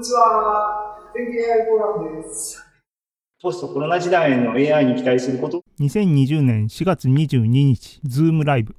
にちは。天気 AI フォーラムです。ポストコロナ時代の AI に期待すること2020年4月22日、ズームライブ。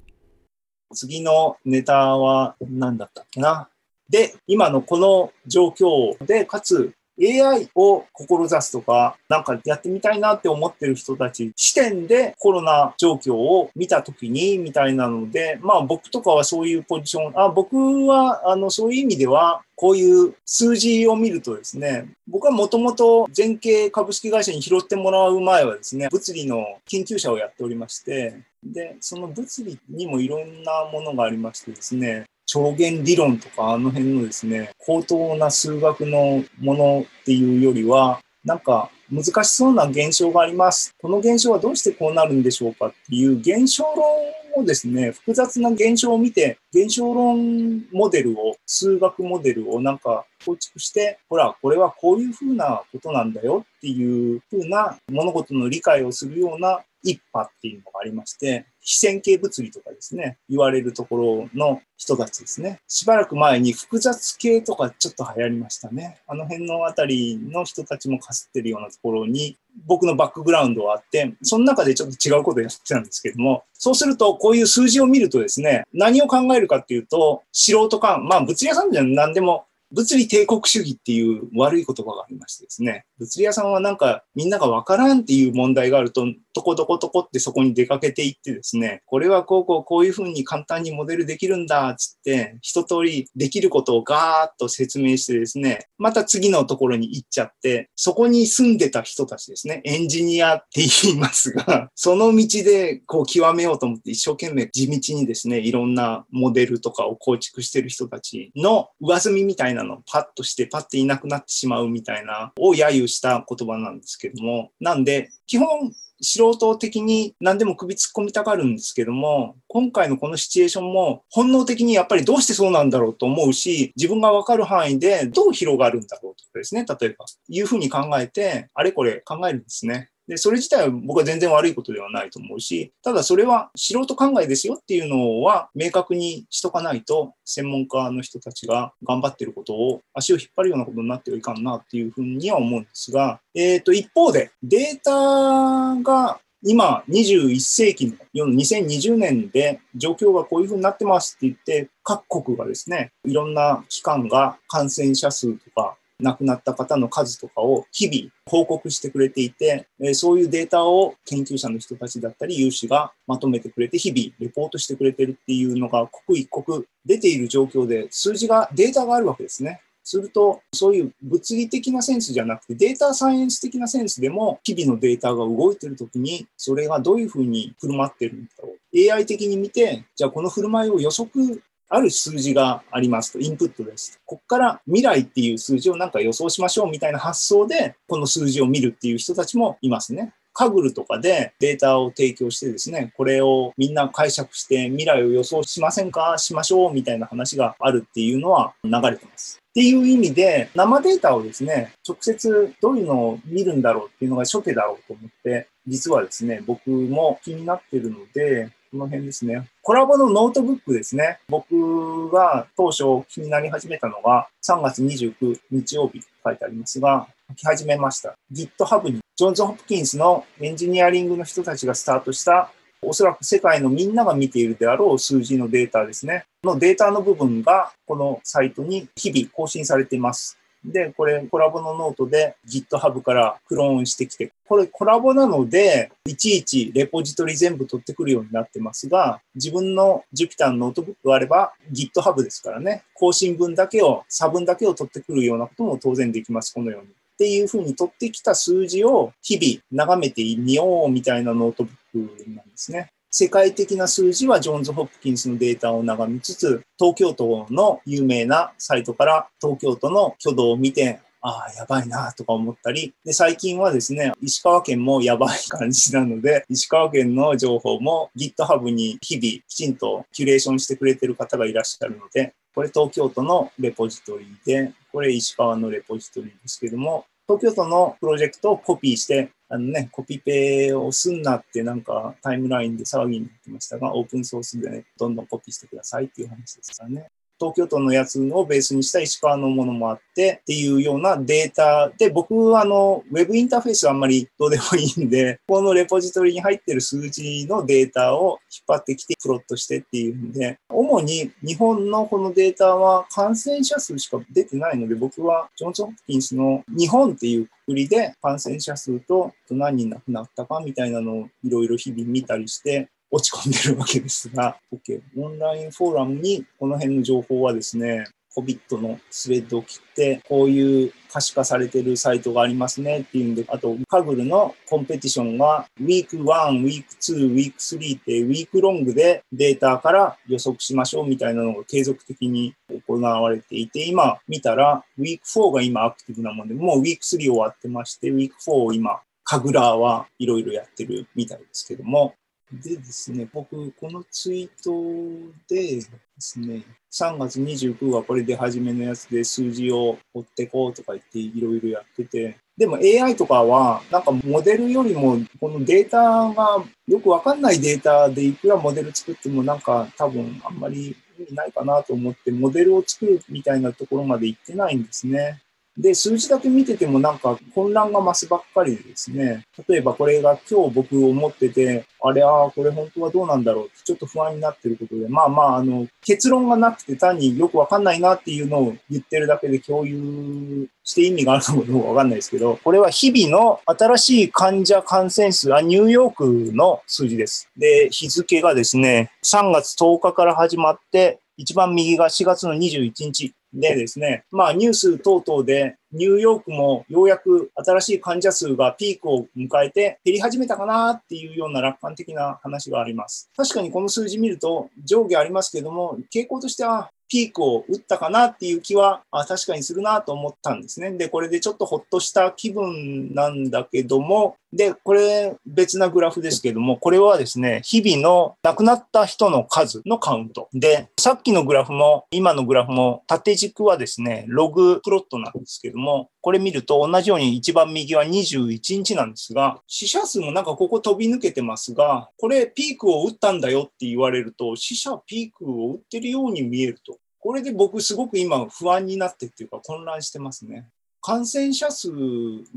次のネタは何だったっけな。で、今のこの状況で、かつ AI を志すとか、なんかやってみたいなって思ってる人たち視点でコロナ状況を見たときにみたいなので、まあ僕とかはそういうポジション、あ僕はあのそういう意味ではこういう数字を見るとですね、僕はもともと全景株式会社に拾ってもらう前はですね、物理の研究者をやっておりまして、で、その物理にもいろんなものがありましてですね、超弦理論とかあの辺のですね、高等な数学のものっていうよりは、なんか難しそうな現象があります。この現象はどうしてこうなるんでしょうかっていう現象論をですね、複雑な現象を見て、現象論モデルを、数学モデルをなんか構築して、ほら、これはこういうふうなことなんだよっていうふうな物事の理解をするような一派っていうのがありまして、非線形物理とかですね、言われるところの人たちですね。しばらく前に複雑系とかちょっと流行りましたね。あの辺のあたりの人たちもかすってるようなところに僕のバックグラウンドはあって、その中でちょっと違うことやってたんですけども、そうするとこういう数字を見るとですね、何を考えるかっていうと、素人感、まあ物理屋さんじゃ何でも物理帝国主義っていう悪い言葉がありましてですね、物理屋さんはなんかみんながわからんっていう問題があると、とことことこってそこに出かけていってですね、これはこうこうこういうふうに簡単にモデルできるんだ、つって、一通りできることをガーッと説明してですね、また次のところに行っちゃって、そこに住んでた人たちですね、エンジニアって言いますが、その道でこう極めようと思って一生懸命地道にですね、いろんなモデルとかを構築してる人たちの上積みみたいななのパッとしてパッていなくなってしまうみたいなを揶揄した言葉なんですけども、なんで基本素人的に何でも首突っ込みたがるんですけども、今回のこのシチュエーションも本能的にやっぱりどうしてそうなんだろうと思うし、自分がわかる範囲でどう広がるんだろうとかですね、例えば、いうふうに考えて、あれこれ考えるんですね。で、それ自体は僕は全然悪いことではないと思うし、ただそれは素人考えですよっていうのは明確にしとかないと、専門家の人たちが頑張ってることを足を引っ張るようなことになってはいかんなっていうふうには思うんですが、えっ、ー、と、一方でデータが今、21世紀の2020年で状況がこういうふうになってますって言って、各国がですね、いろんな機関が感染者数とか亡くなった方の数とかを日々報告してくれていて、そういうデータを研究者の人たちだったり有志がまとめてくれて日々レポートしてくれてるっていうのが刻一刻出ている状況で数字が、データがあるわけですね。すると、そういう物理的なセンスじゃなくて、データサイエンス的なセンスでも、日々のデータが動いてるときに、それがどういうふうに振る舞ってるんだろう。AI 的に見て、じゃあこの振る舞いを予測ある数字がありますと、インプットです。ここから未来っていう数字をなんか予想しましょうみたいな発想で、この数字を見るっていう人たちもいますね。 Kaggle とかでデータを提供してですね、これをみんな解釈して未来を予想しませんかしましょうみたいな話があるっていうのは流れてます。っていう意味で、生データをですね、直接どういうのを見るんだろうっていうのが初手だろうと思って、実はですね、僕も気になってるので、この辺ですね。 Colab のノートブックですね。僕が当初気になり始めたのが3月29日曜日と書いてありますが、書き始めました。GitHub にジョンズ・ホプキンスのエンジニアリングの人たちがスタートしたおそらく世界のみんなが見ているであろう数字のデータですね。のデータの部分がこのサイトに日々更新されています。で、これ Colab のノートで GitHub からクローンしてきて、これ Colab なので、いちいちレポジトリ全部取ってくるようになってますが、自分の Jupyter のノートブックがあれば GitHub ですからね、更新分だけを、差分だけを取ってくるようなことも当然できます、このように。っていうふうに取ってきた数字を日々眺めてみようみたいなノートブックなんですね。世界的な数字はジョーンズ・ホップキンスのデータを眺めつつ、東京都の有名なサイトから東京都の挙動を見て、ああ、やばいなとか思ったり、で、最近はですね、石川県もやばい感じなので、石川県の情報も GitHub に日々きちんとキュレーションしてくれてる方がいらっしゃるので、これ東京都のレポジトリで、これ石川のレポジトリですけども、東京都のプロジェクトをコピーして、あのね、コピペをすんなってなんかタイムラインで騒ぎになってましたが、オープンソースでね、どんどんコピーしてくださいっていう話ですからね。東京都のやつをベースにした石川のものもあってっていうようなデータで、僕はあの、ウェブインターフェースはあんまりどうでもいいんで、このレポジトリに入ってる数字のデータを引っ張ってきてプロットしてっていうんで、主に日本のこのデータは感染者数しか出てないので、僕はジョンソン・ホプキンスの日本っていうくくりで感染者数と何人亡くなったかみたいなのをいろいろ日々見たりして、落ち込んでるわけですが、OK、オンラインフォーラムにこの辺の情報はですね、COVID のスレッドを切って、こういう可視化されてるサイトがありますねっていうんで、あと、カグルのコンペティションが、ウィーク1、ウィーク2、ウィーク3ってウィークロングでデータから予測しましょうみたいなのが継続的に行われていて、今見たら、ウィーク4が今アクティブなもんで、もうウィーク3終わってまして、ウィーク4を今、カグラーはいろいろやってるみたいですけども、でですね、僕、このツイートでですね、3月29はこれで初めのやつで数字を追ってこうとか言っていろいろやってて、でも AI とかは、なんかモデルよりも、このデータがよくわかんないデータでいくらモデル作ってもなんか多分あんまり意味ないかなと思って、モデルを作るみたいなところまで行ってないんですね。で、数字だけ見ててもなんか混乱が増すばっかりですね、例えばこれが今日僕思ってて、あれ、ああ、これ本当はどうなんだろうってちょっと不安になってることで、まあまあ、あの、結論がなくて単によくわかんないなっていうのを言ってるだけで共有して意味があるのかどうかわかんないですけど、これは日々の新しい患者感染数、あ、ニューヨークの数字です。で、日付がですね、3月10日から始まって、一番右が4月の21日。でですね、まあニュース等々でニューヨークもようやく新しい患者数がピークを迎えて減り始めたかなっていうような楽観的な話があります。確かにこの数字見ると上下ありますけども、傾向としてはピークを打ったかなっていう気はあ確かにするなと思ったんですね。で、これでちょっとほっとした気分なんだけども、で、これ別なグラフですけども、これはですね、日々の亡くなった人の数のカウント。で、さっきのグラフも、今のグラフも、縦軸はですね、ログプロットなんですけども、これ見ると同じように一番右は21日なんですが、死者数もなんかここ飛び抜けてますが、これピークを打ったんだよって言われると、死者ピークを打ってるように見えると。これで僕すごく今不安になってっていうか混乱してますね。感染者数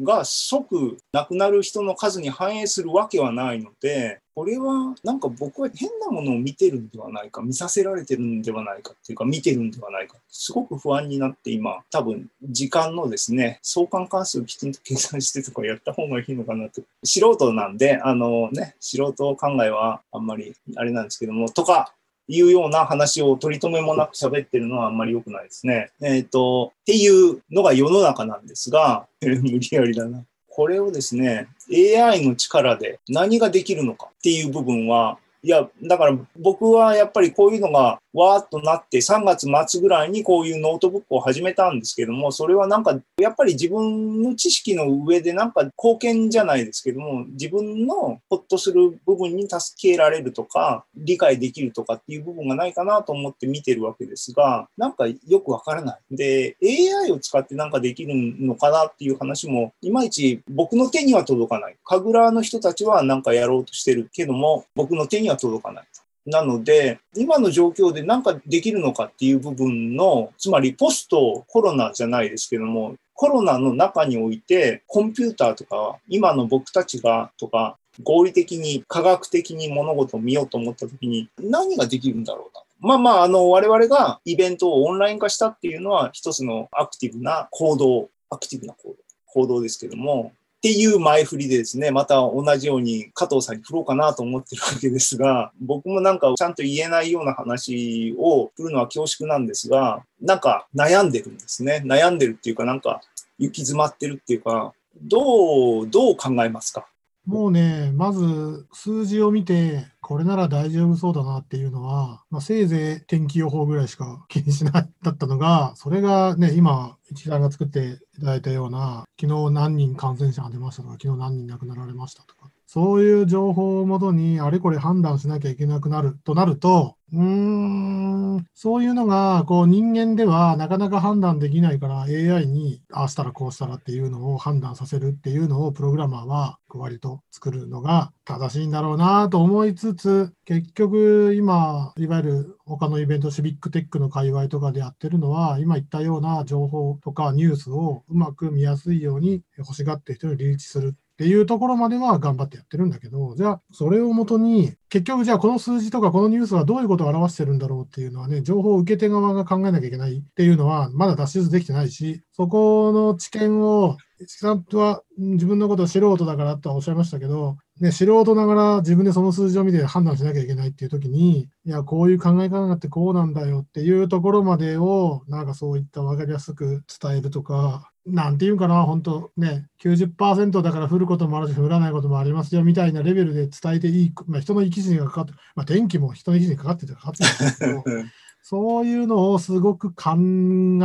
が即亡くなる人の数に反映するわけはないので、これはなんか僕は変なものを見てるんではないか、見させられてるんではないかっていうか、見てるんではないか、すごく不安になって今、多分時間のですね、相関関数をきちんと計算してとかやった方がいいのかなと。素人なんで、あのね、素人考えはあんまりあれなんですけども、とか、いうような話を取り留めもなく喋ってるのはあんまり良くないですね。えっ、ー、と、っていうのが世の中なんですが、無理やりだな。これをですね、AI の力で何ができるのかっていう部分は、いや、だから僕はやっぱりこういうのがわーっとなって3月末ぐらいにこういうノートブックを始めたんですけども、それはなんかやっぱり自分の知識の上でなんか貢献じゃないですけども、自分のほっとする部分に助けられるとか、理解できるとかっていう部分がないかなと思って見てるわけですが、なんかよくわからない。で、AI を使ってなんかできるのかなっていう話も、いまいち僕の手には届かない。神楽の人たちはなんかやろうとしてるけども、僕の手には届かない。なので、今の状況で何かできるのかっていう部分の、つまりポストコロナじゃないですけども、コロナの中において、コンピューターとか、今の僕たちがとか、合理的に科学的に物事を見ようと思った時に何ができるんだろうな。まあまあ、あの、我々がイベントをオンライン化したっていうのは一つのアクティブな行動、アクティブな行動、行動ですけども、っていう前振りでですね、また同じように加藤さんに振ろうかなと思ってるわけですが、僕もなんかちゃんと言えないような話を振るのは恐縮なんですが、なんか悩んでるんですね。悩んでるっていうか、なんか行き詰まってるっていうか、どう、どう考えますか？もうね、まず数字を見て、これなら大丈夫そうだなっていうのは、まあ、せいぜい天気予報ぐらいしか気にしないだったのが、それがね、今、一覧が作っていただいたような、昨日何人感染者が出ましたとか、昨日何人亡くなられましたとか。そういう情報をもとにあれこれ判断しなきゃいけなくなるとなると、うーん、そういうのがこう人間ではなかなか判断できないから AI にああしたらこうしたらっていうのを判断させるっていうのをプログラマーは割と作るのが正しいんだろうなと思いつつ、結局今、いわゆる他のイベント、シビックテックの界隈とかでやってるのは、今言ったような情報とかニュースをうまく見やすいように欲しがって人にリーチする。っていうところまでは頑張ってやってるんだけど、じゃあ、それをもとに、結局じゃあこの数字とかこのニュースはどういうことを表してるんだろうっていうのはね、情報を受け手側が考えなきゃいけないっていうのは、まだ脱出できてないし、そこの知見を、市さんは自分のこと素人だからとはおっしゃいましたけど、ね、素人ながら自分でその数字を見て判断しなきゃいけないっていう時に、いや、こういう考え方があってこうなんだよっていうところまでを、なんかそういった分かりやすく伝えるとか、なんていうかな、本当ね、90%だから降ることもあるし、降らないこともありますよみたいなレベルで伝えていい、まあ、人の生き死にがかかって、まあ、天気も人の生き死にかかっててかかってるんですけど、そういうのをすごく考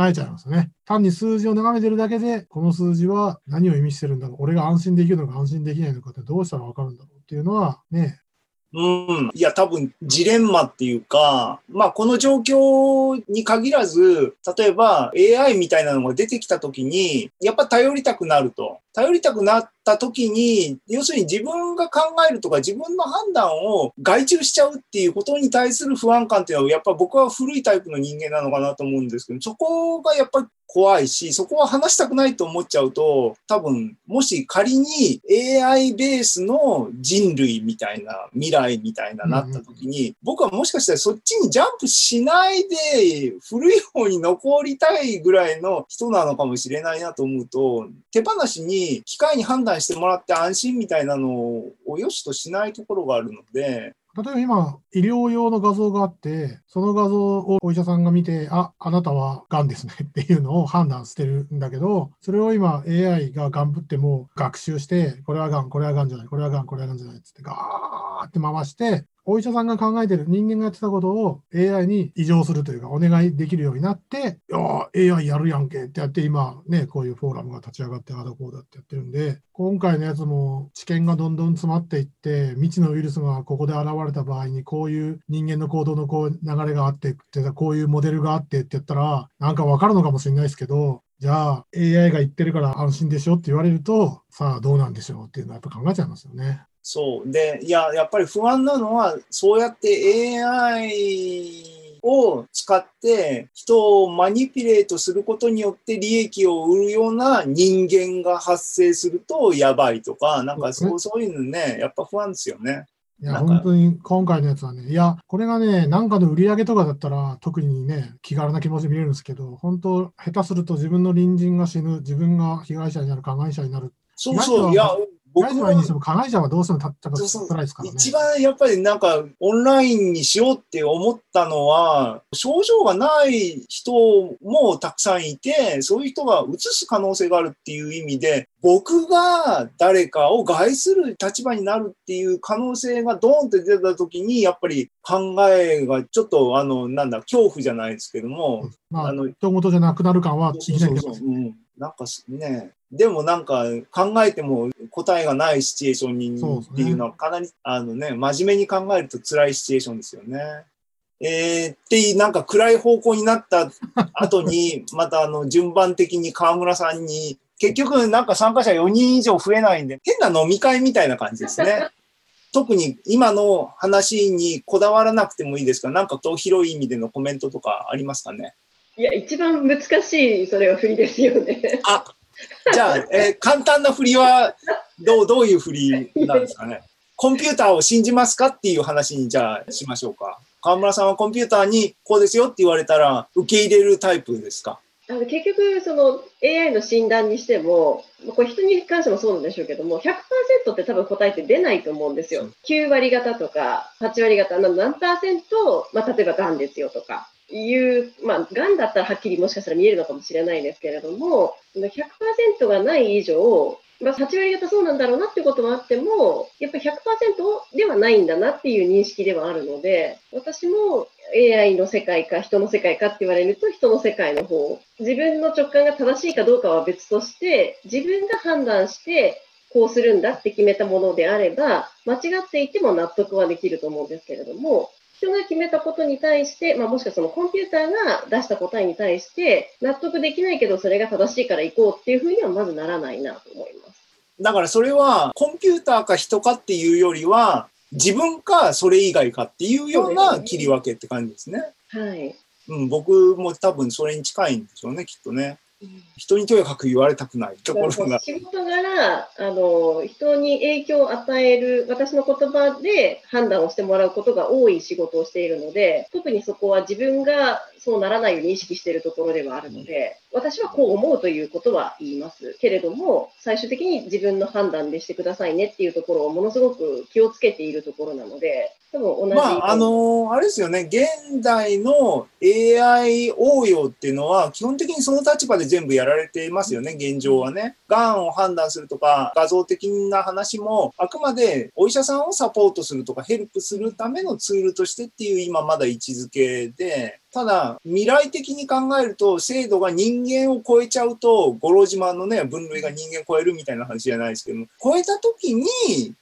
えちゃいますね。単に数字を眺めてるだけで、この数字は何を意味してるんだろう、俺が安心できるのか安心できないのかってどうしたら分かるんだろうっていうのはね、うん。いや、多分、ジレンマっていうか、まあ、この状況に限らず、例えば AI みたいなのが出てきたときに、やっぱ頼りたくなると。頼りたくなったときに、要するに自分が考えるとか自分の判断を外注しちゃうっていうことに対する不安感っていうのは、やっぱ僕は古いタイプの人間なのかなと思うんですけど、そこがやっぱり怖いし、そこは話したくないと思っちゃうと、多分、もし仮に AI ベースの人類みたいな、未来みたいななった時に、僕はもしかしたらそっちにジャンプしないで、古い方に残りたいぐらいの人なのかもしれないなと思うと、手放しに機械に判断してもらって安心みたいなのを良しとしないところがあるので、例えば今、医療用の画像があって、その画像をお医者さんが見て、あ、あなたは癌ですね っていうのを判断してるんだけど、それを今 AI がガンぶっても学習して、これは癌、これは癌じゃない、これは癌、これは癌じゃないっつってガーって回して、お医者さんが考えてる人間がやってたことを AI に異常するというか、お願いできるようになって、いや AI やるやんけってやって、今ね、こういうフォーラムが立ち上がって、ああだこうだってやってるんで、今回のやつも知見がどんどん詰まっていって、未知のウイルスがここで現れた場合に、こういう人間の行動のこう流れがあってって、こういうモデルがあってって言ったら、なんかわかるのかもしれないですけど、じゃあ AI が言ってるから安心でしょって言われると、さあどうなんでしょうっていうのはやっぱ考えちゃいますよね。そう。で、いや、やっぱり不安なのは、そうやって AI を使って人をマニピュレートすることによって利益を売るような人間が発生するとやばいとか、なんかそうそういうのね、やっぱ不安ですよね。いや、本当に今回のやつはね、いや、これがね、なんかの売り上げとかだったら、特にね、気軽な気持ちで見れるんですけど、本当、下手すると自分の隣人が死ぬ、自分が被害者になる、加害者になる。そうそう。いや、僕はいいにしても、加害者はどうしても。たったかそうそう辛いですからね。一番やっぱりなんかオンラインにしようって思ったのは症状がない人もたくさんいてそういう人がうつす可能性があるっていう意味で僕が誰かを害する立場になるっていう可能性がドーンって出た時にやっぱり考えがちょっとあのなんだ恐怖じゃないですけどもまあ、あの人事じゃなくなる感はそういきなり出ますそうそう、うん、なんかすね、でもなんか考えても答えがないシチュエーションにっていうのはかなり、あのね、真面目に考えると辛いシチュエーションですよね。えー、っていうなんか暗い方向になった後に、またあの順番的に河村さんに、結局なんか参加者4人以上増えないんで、変な飲み会みたいな感じですね。特に今の話にこだわらなくてもいいですが、なんかと広い意味でのコメントとかありますかね？いや、一番難しい、それは振りですよね。あ、じゃあ、えー簡単な振りはどう、どういう振りなんですかね？コンピューターを信じますかっていう話にじゃあしましょうか。河村さんはコンピューターにこうですよって言われたら受け入れるタイプですか？あの結局、その AI の診断にしても、これ人に関してもそうなんでしょうけども、100%って多分答えって出ないと思うんですよ。9割方とか8割方、な何パーセント、まあ、例えばがんですよとか。いう、まあ、がんだったらはっきりもしかしたら見えるのかもしれないですけれども、100%がない以上、まあ、8割方そうなんだろうなってこともあっても、やっぱ100%ではないんだなっていう認識ではあるので、私も AI の世界か人の世界かって言われると人の世界の方、自分の直感が正しいかどうかは別として、自分が判断してこうするんだって決めたものであれば、間違っていても納得はできると思うんですけれども、人が決めたことに対して、まあ、もしくはそのコンピューターが出した答えに対して、納得できないけど、それが正しいから行こうっていうふうにはまずならないなと思います。だからそれはコンピューターか人かっていうよりは、自分かそれ以外かっていうような切り分けって感じですね。はい。うん、僕も多分それに近いんでしょうね、きっとね。人にとやかく言われたくないところが。仕事柄、あの、人に影響を与える、私の言葉で判断をしてもらうことが多い仕事をしているので、特にそこは自分がそうならないように意識しているところではあるので、私はこう思うということは言います。けれども、最終的に自分の判断でしてくださいねっていうところをものすごく気をつけているところなので、多分同じ。まあ、あのあれですよね、現代の AI 応用っていうのは、基本的にその立場で全部やられていますよね、現状はね。がんを判断するとか、画像的な話も、あくまでお医者さんをサポートするとか、ヘルプするためのツールとしてっていう今まだ位置づけで、ただ、未来的に考えると、精度が人間を超えちゃうと、五郎島のね、分類が人間超えるみたいな話じゃないですけども、超えた時に、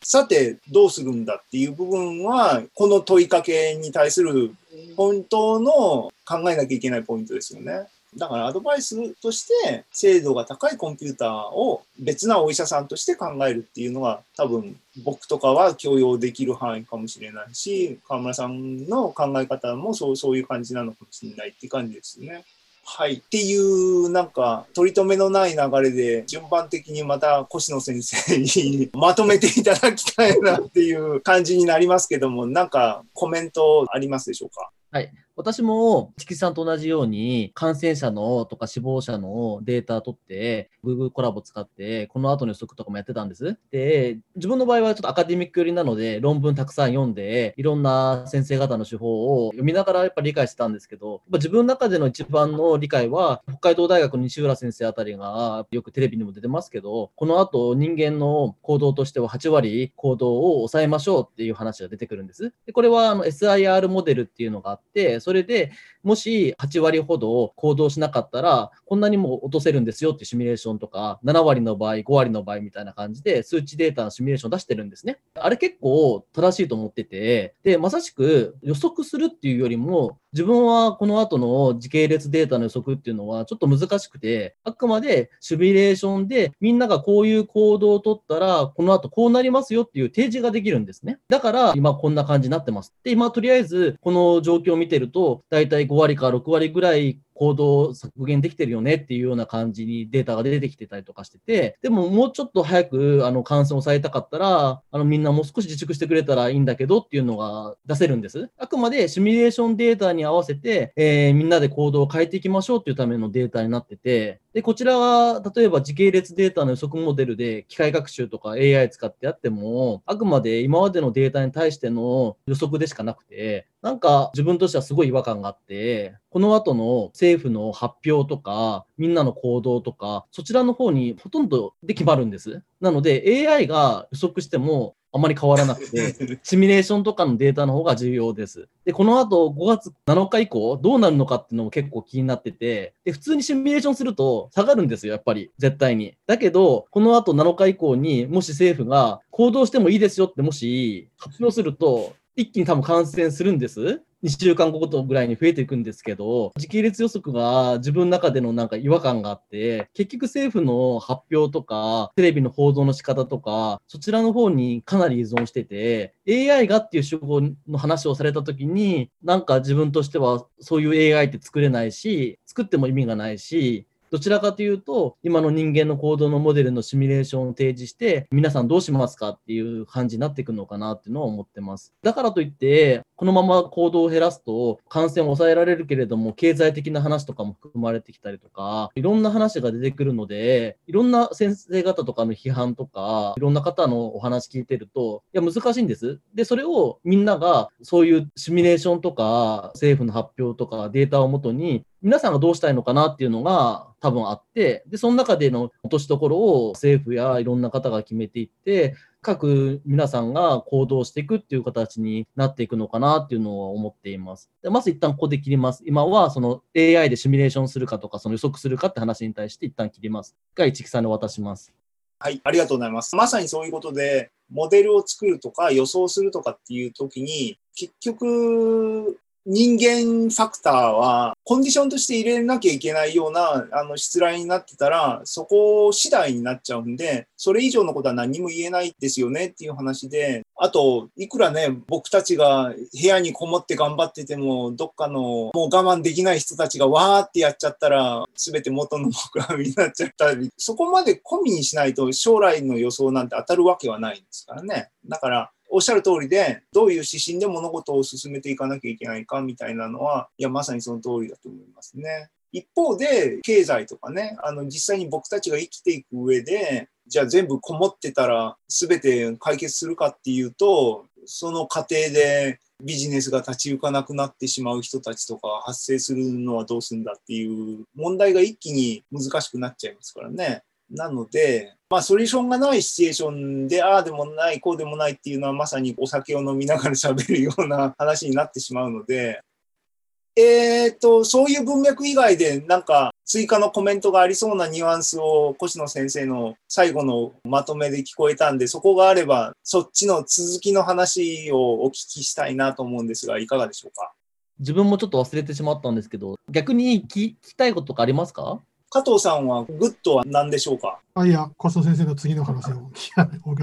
さて、どうするんだっていう部分は、この問いかけに対する本当の考えなきゃいけないポイントですよね。だからアドバイスとして精度が高いコンピューターを別なお医者さんとして考えるっていうのが多分僕とかは許容できる範囲かもしれないし川村さんの考え方もそうそういう感じなのかもしれないって感じですね。はい。っていう、なんか、取り留めのない流れで、順番的にまた、越野先生にまとめていただきたいなっていう感じになりますけども、なんか、コメントありますでしょうか？はい。私も、チキさんと同じように、感染者のとか死亡者のデータ取って、Google コラボ使って、この後の予測とかもやってたんです。で、自分の場合はちょっとアカデミック寄りなので、論文たくさん読んで、いろんな先生方の手法を読みながらやっぱ理解してたんですけど、やっぱ自分の中での一番の理解は、北海道大学の西浦先生あたりが、よくテレビにも出てますけど、この後人間の行動としては8割行動を抑えましょうっていう話が出てくるんです。でこれはあの SIR モデルっていうのがあって、それでもし8割ほど行動しなかったら、こんなにも落とせるんですよってシミュレーションとか、7割の場合、5割の場合みたいな感じで、数値データのシミュレーション出してるんですね。あれ結構正しいと思ってて、で、まさしく予測するっていうよりも、自分はこの後の時系列データの予測っていうのはちょっと難しくて、あくまでシミュレーションでみんながこういう行動を取ったら、この後こうなりますよっていう提示ができるんですね。だから今こんな感じになってます。で、今とりあえずこの状況を見てると、だいたい5割から6割ぐらい行動削減できてるよねっていうような感じにデータが出てきてたりとかしてて、でももうちょっと早くあの感染を抑えたかったら、あのみんなもう少し自粛してくれたらいいんだけどっていうのが出せるんです。あくまでシミュレーションデータに合わせて、えーみんなで行動を変えていきましょうっていうためのデータになってて、で、こちらは例えば時系列データの予測モデルで機械学習とか AI 使ってやっても、あくまで今までのデータに対しての予測でしかなくて、なんか自分としてはすごい違和感があって、この後の政府の発表とか、みんなの行動とか、そちらの方にほとんどで決まるんです。なので AI が予測してもあまり変わらなくて、シミュレーションとかのデータの方が重要です。で、この後5月7日以降どうなるのかっていうのも結構気になってて、で、普通にシミュレーションすると下がるんですよ、やっぱり。絶対に。だけど、この後7日以降にもし政府が行動してもいいですよってもし発表すると、一気に多分感染するんです。2週間ごとぐらいに増えていくんですけど、時系列予測が自分の中でのなんか違和感があって、結局政府の発表とか、テレビの報道の仕方とか、そちらの方にかなり依存してて、AI がっていう手法の話をされた時に、なんか自分としてはそういう AI って作れないし、作っても意味がないし、どちらかというと、今の人間の行動のモデルのシミュレーションを提示して、皆さんどうしますかっていう感じになっていくのかなっていうのは思ってます。だからといって、このまま行動を減らすと、感染を抑えられるけれども、経済的な話とかも含まれてきたりとか、いろんな話が出てくるので、いろんな先生方とかの批判とか、いろんな方のお話聞いてると、いや、難しいんです。で、それをみんなが、そういうシミュレーションとか、政府の発表とかデータをもとに、皆さんがどうしたいのかなっていうのが多分あって、で、その中での落としどころを政府やいろんな方が決めていって、各皆さんが行動していくっていう形になっていくのかなっていうのは思っています。でまず一旦ここで切ります。今はその AI でシミュレーションするかとか、その予測するかって話に対して一旦切ります。が一木さんに渡します。はい、ありがとうございます。まさにそういうことで、モデルを作るとか予想するとかっていう時に、結局、人間ファクターはコンディションとして入れなきゃいけないようなあの失礼になってたらそこ次第になっちゃうんでそれ以上のことは何も言えないですよねっていう話であといくらね僕たちが部屋にこもって頑張っててもどっかのもう我慢できない人たちがわーってやっちゃったら全て元の僕はになっちゃったりそこまで込みにしないと将来の予想なんて当たるわけはないんですからね。だからおっしゃる通りで、どういう指針で物事を進めていかなきゃいけないかみたいなのは、いや、まさにその通りだと思いますね。一方で、経済とかね、あの、実際に僕たちが生きていく上で、じゃあ全部こもってたら全て解決するかっていうと、その過程でビジネスが立ち行かなくなってしまう人たちとか発生するのはどうするんだっていう問題が一気に難しくなっちゃいますからね。なので、まあ、ソリューションがないシチュエーションで、ああでもない、こうでもないっていうのは、まさにお酒を飲みながら喋るような話になってしまうので、えっ、と、そういう文脈以外で、なんか、追加のコメントがありそうなニュアンスを、越野先生の最後のまとめで聞こえたんで、そこがあれば、そっちの続きの話をお聞きしたいなと思うんですが、いかがでしょうか？自分もちょっと忘れてしまったんですけど、逆に聞きたいこととかありますか？加藤さんはグッドは何でしょうか？あいや、越野先生の次の話を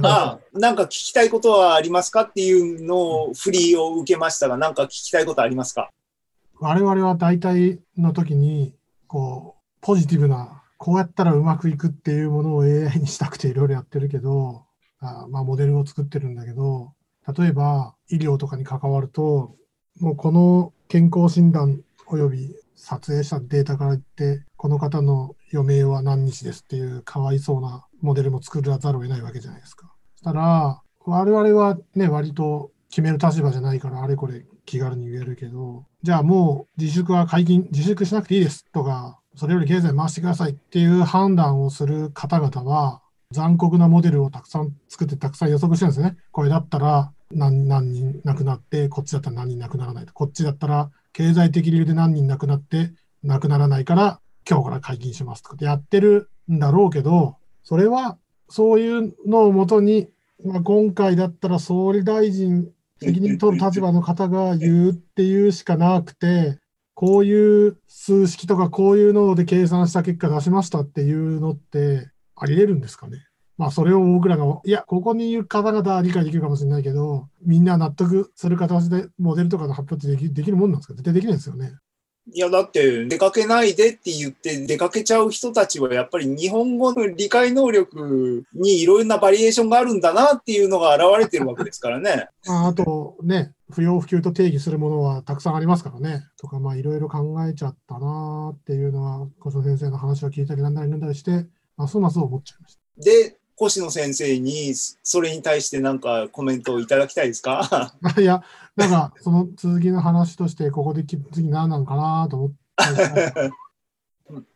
あなんか聞きたいことはありますか？っていうのを振りを受けましたが、なんか聞きたいことありますか？我々は大体の時に、こう、ポジティブな、こうやったらうまくいくっていうものを AI にしたくていろいろやってるけど、あまあ、モデルを作ってるんだけど、例えば医療とかに関わると、もうこの健康診断および撮影したデータから言って、この方の余命は何日ですっていうかわいそうなモデルも作らざるを得ないわけじゃないですか。そしたら、我々はね、割と決める立場じゃないから、あれこれ気軽に言えるけど、じゃあもう自粛は解禁、自粛しなくていいですとか、それより経済回してくださいっていう判断をする方々は、残酷なモデルをたくさん作ってたくさん予測してるんですね。これだったら何何人亡くなって、こっちだったら何人亡くならないと。こっちだったら経済的理由で何人亡くなって亡くならないから今日から解禁しますとかってやってるんだろうけど、それはそういうのをもとに、まあ、今回だったら総理大臣責任取る立場の方が言うっていうしかなくて、こういう数式とかこういうので計算した結果出しましたっていうのってあり得るんですかね？まあそれを僕らが、いや、ここにいる方々は理解できるかもしれないけど、みんな納得する形でモデルとかの発表ってできできるもんなんですか？絶対できないですよね。いや、だって、出かけないでって言って出かけちゃう人たちは、やっぱり日本語の理解能力にいろんなバリエーションがあるんだなっていうのが現れてるわけですからね。まあ、あとね、不要不急と定義するものはたくさんありますからね。とか、まあいろいろ考えちゃったなっていうのは、小野先生の話を聞いたりなんだりなんだりして、ますます思っちゃいました。で、越野先生にそれに対して何かコメントをいただきたいですか？いや、なんか、その続きの話として、ここでき次何なのかなと思って。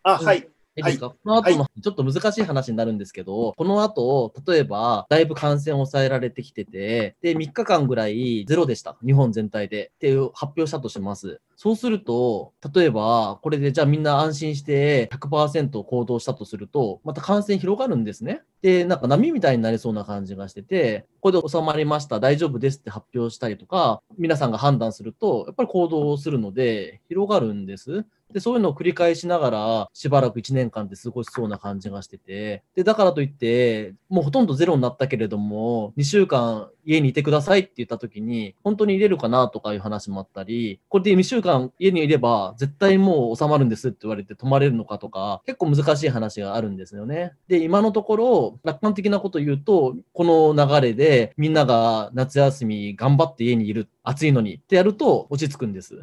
あ、はい。いいですか、この後のちょっと難しい話になるんですけど、この後、例えば、だいぶ感染を抑えられてきてて、で、3日間ぐらいゼロでした。日本全体で。っていう発表したとします。そうすると、例えば、これでじゃあみんな安心して100%行動したとすると、また感染広がるんですね。で、なんか波みたいになりそうな感じがしてて、これで収まりました、大丈夫ですって発表したりとか、皆さんが判断すると、やっぱり行動をするので、広がるんです。で、そういうのを繰り返しながら、しばらく1年間で過ごしそうな感じがしてて、で、だからといって、もうほとんどゼロになったけれども、2週間家にいてくださいって言った時に、本当に入れるかなとかいう話もあったり、これで2週間家にいれば、絶対もう収まるんですって言われて泊まれるのかとか、結構難しい話があるんですよね。で、今のところ、楽観的なこと言うと、この流れでみんなが夏休み頑張って家にいる、暑いのにってやると落ち着くんです。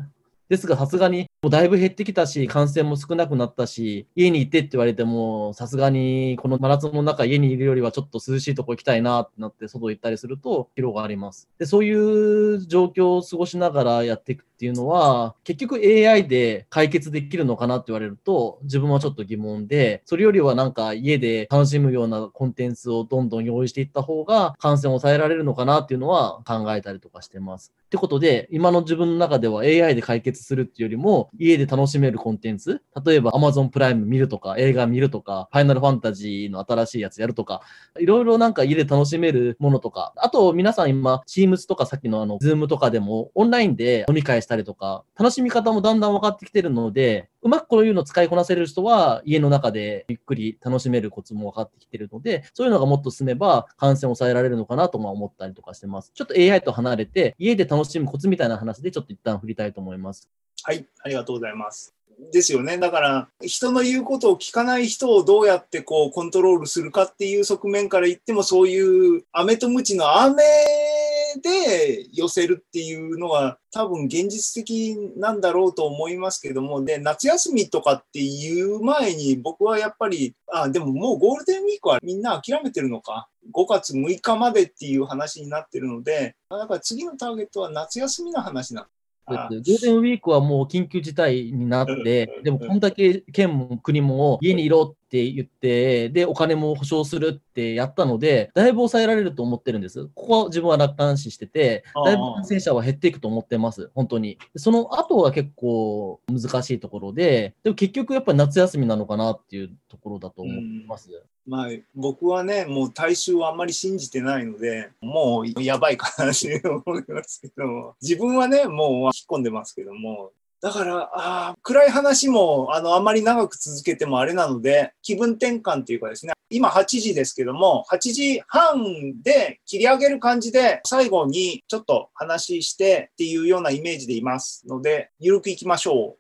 ですが、さすがに、もうだいぶ減ってきたし、感染も少なくなったし、家に行ってって言われても、さすがに、この真夏の中、家にいるよりはちょっと涼しいとこ行きたいなってなって、外行ったりすると、疲労があります。で、そういう状況を過ごしながらやっていくっていうのは、結局 AI で解決できるのかなって言われると、自分はちょっと疑問で、それよりはなんか家で楽しむようなコンテンツをどんどん用意していった方が感染を抑えられるのかなっていうのは考えたりとかしてます。ってことで、今の自分の中では AI で解決するっていうよりも、家で楽しめるコンテンツ、例えば Amazon プライム見るとか、映画見るとか、ファイナルファンタジーの新しいやつやるとか、いろいろなんか家で楽しめるものとか、あと皆さん今、Teams とかさっきのあの、Zoom とかでもオンラインで飲み会してたりとか、楽しみ方もだんだん分かってきてるので、うまくこういうの使いこなせる人は、家の中でゆっくり楽しめるコツも分かってきてるので、そういうのがもっと進めば、感染を抑えられるのかなとも思ったりとかしてます。ちょっと AI と離れて、家で楽しむコツみたいな話でちょっと一旦振りたいと思います。はい、ありがとうございます。ですよね。だから、人の言うことを聞かない人をどうやってこうコントロールするかっていう側面から言っても、そういう飴とムチの飴で寄せるっていうのは多分現実的なんだろうと思いますけども、で、夏休みとかっていう前に僕はやっぱり、あ、でももうゴールデンウィークはみんな諦めてるのか？5月6日までっていう話になってるので、だから次のターゲットは夏休みの話なんあ。ゴールデンウィークはもう緊急事態になって、でもこんだけ県も国も家にいろって言って、で、お金も保証するってやったので、だいぶ抑えられると思ってるんです。ここは自分は楽観視してて、だいぶ感染者は減っていくと思ってます、本当に。その後は結構難しいところで、でも結局やっぱり夏休みなのかなっていうところだと思います。まあ、僕はね、もう大衆はあんまり信じてないので、もうやばいかなって思いますけども、自分はね、もう引っ込んでますけども、だから、あ、暗い話も、あの、あまり長く続けてもあれなので、気分転換っていうかですね、今8時ですけども、8時半で切り上げる感じで、最後にちょっと話してっていうようなイメージでいますので、ゆるくいきましょう。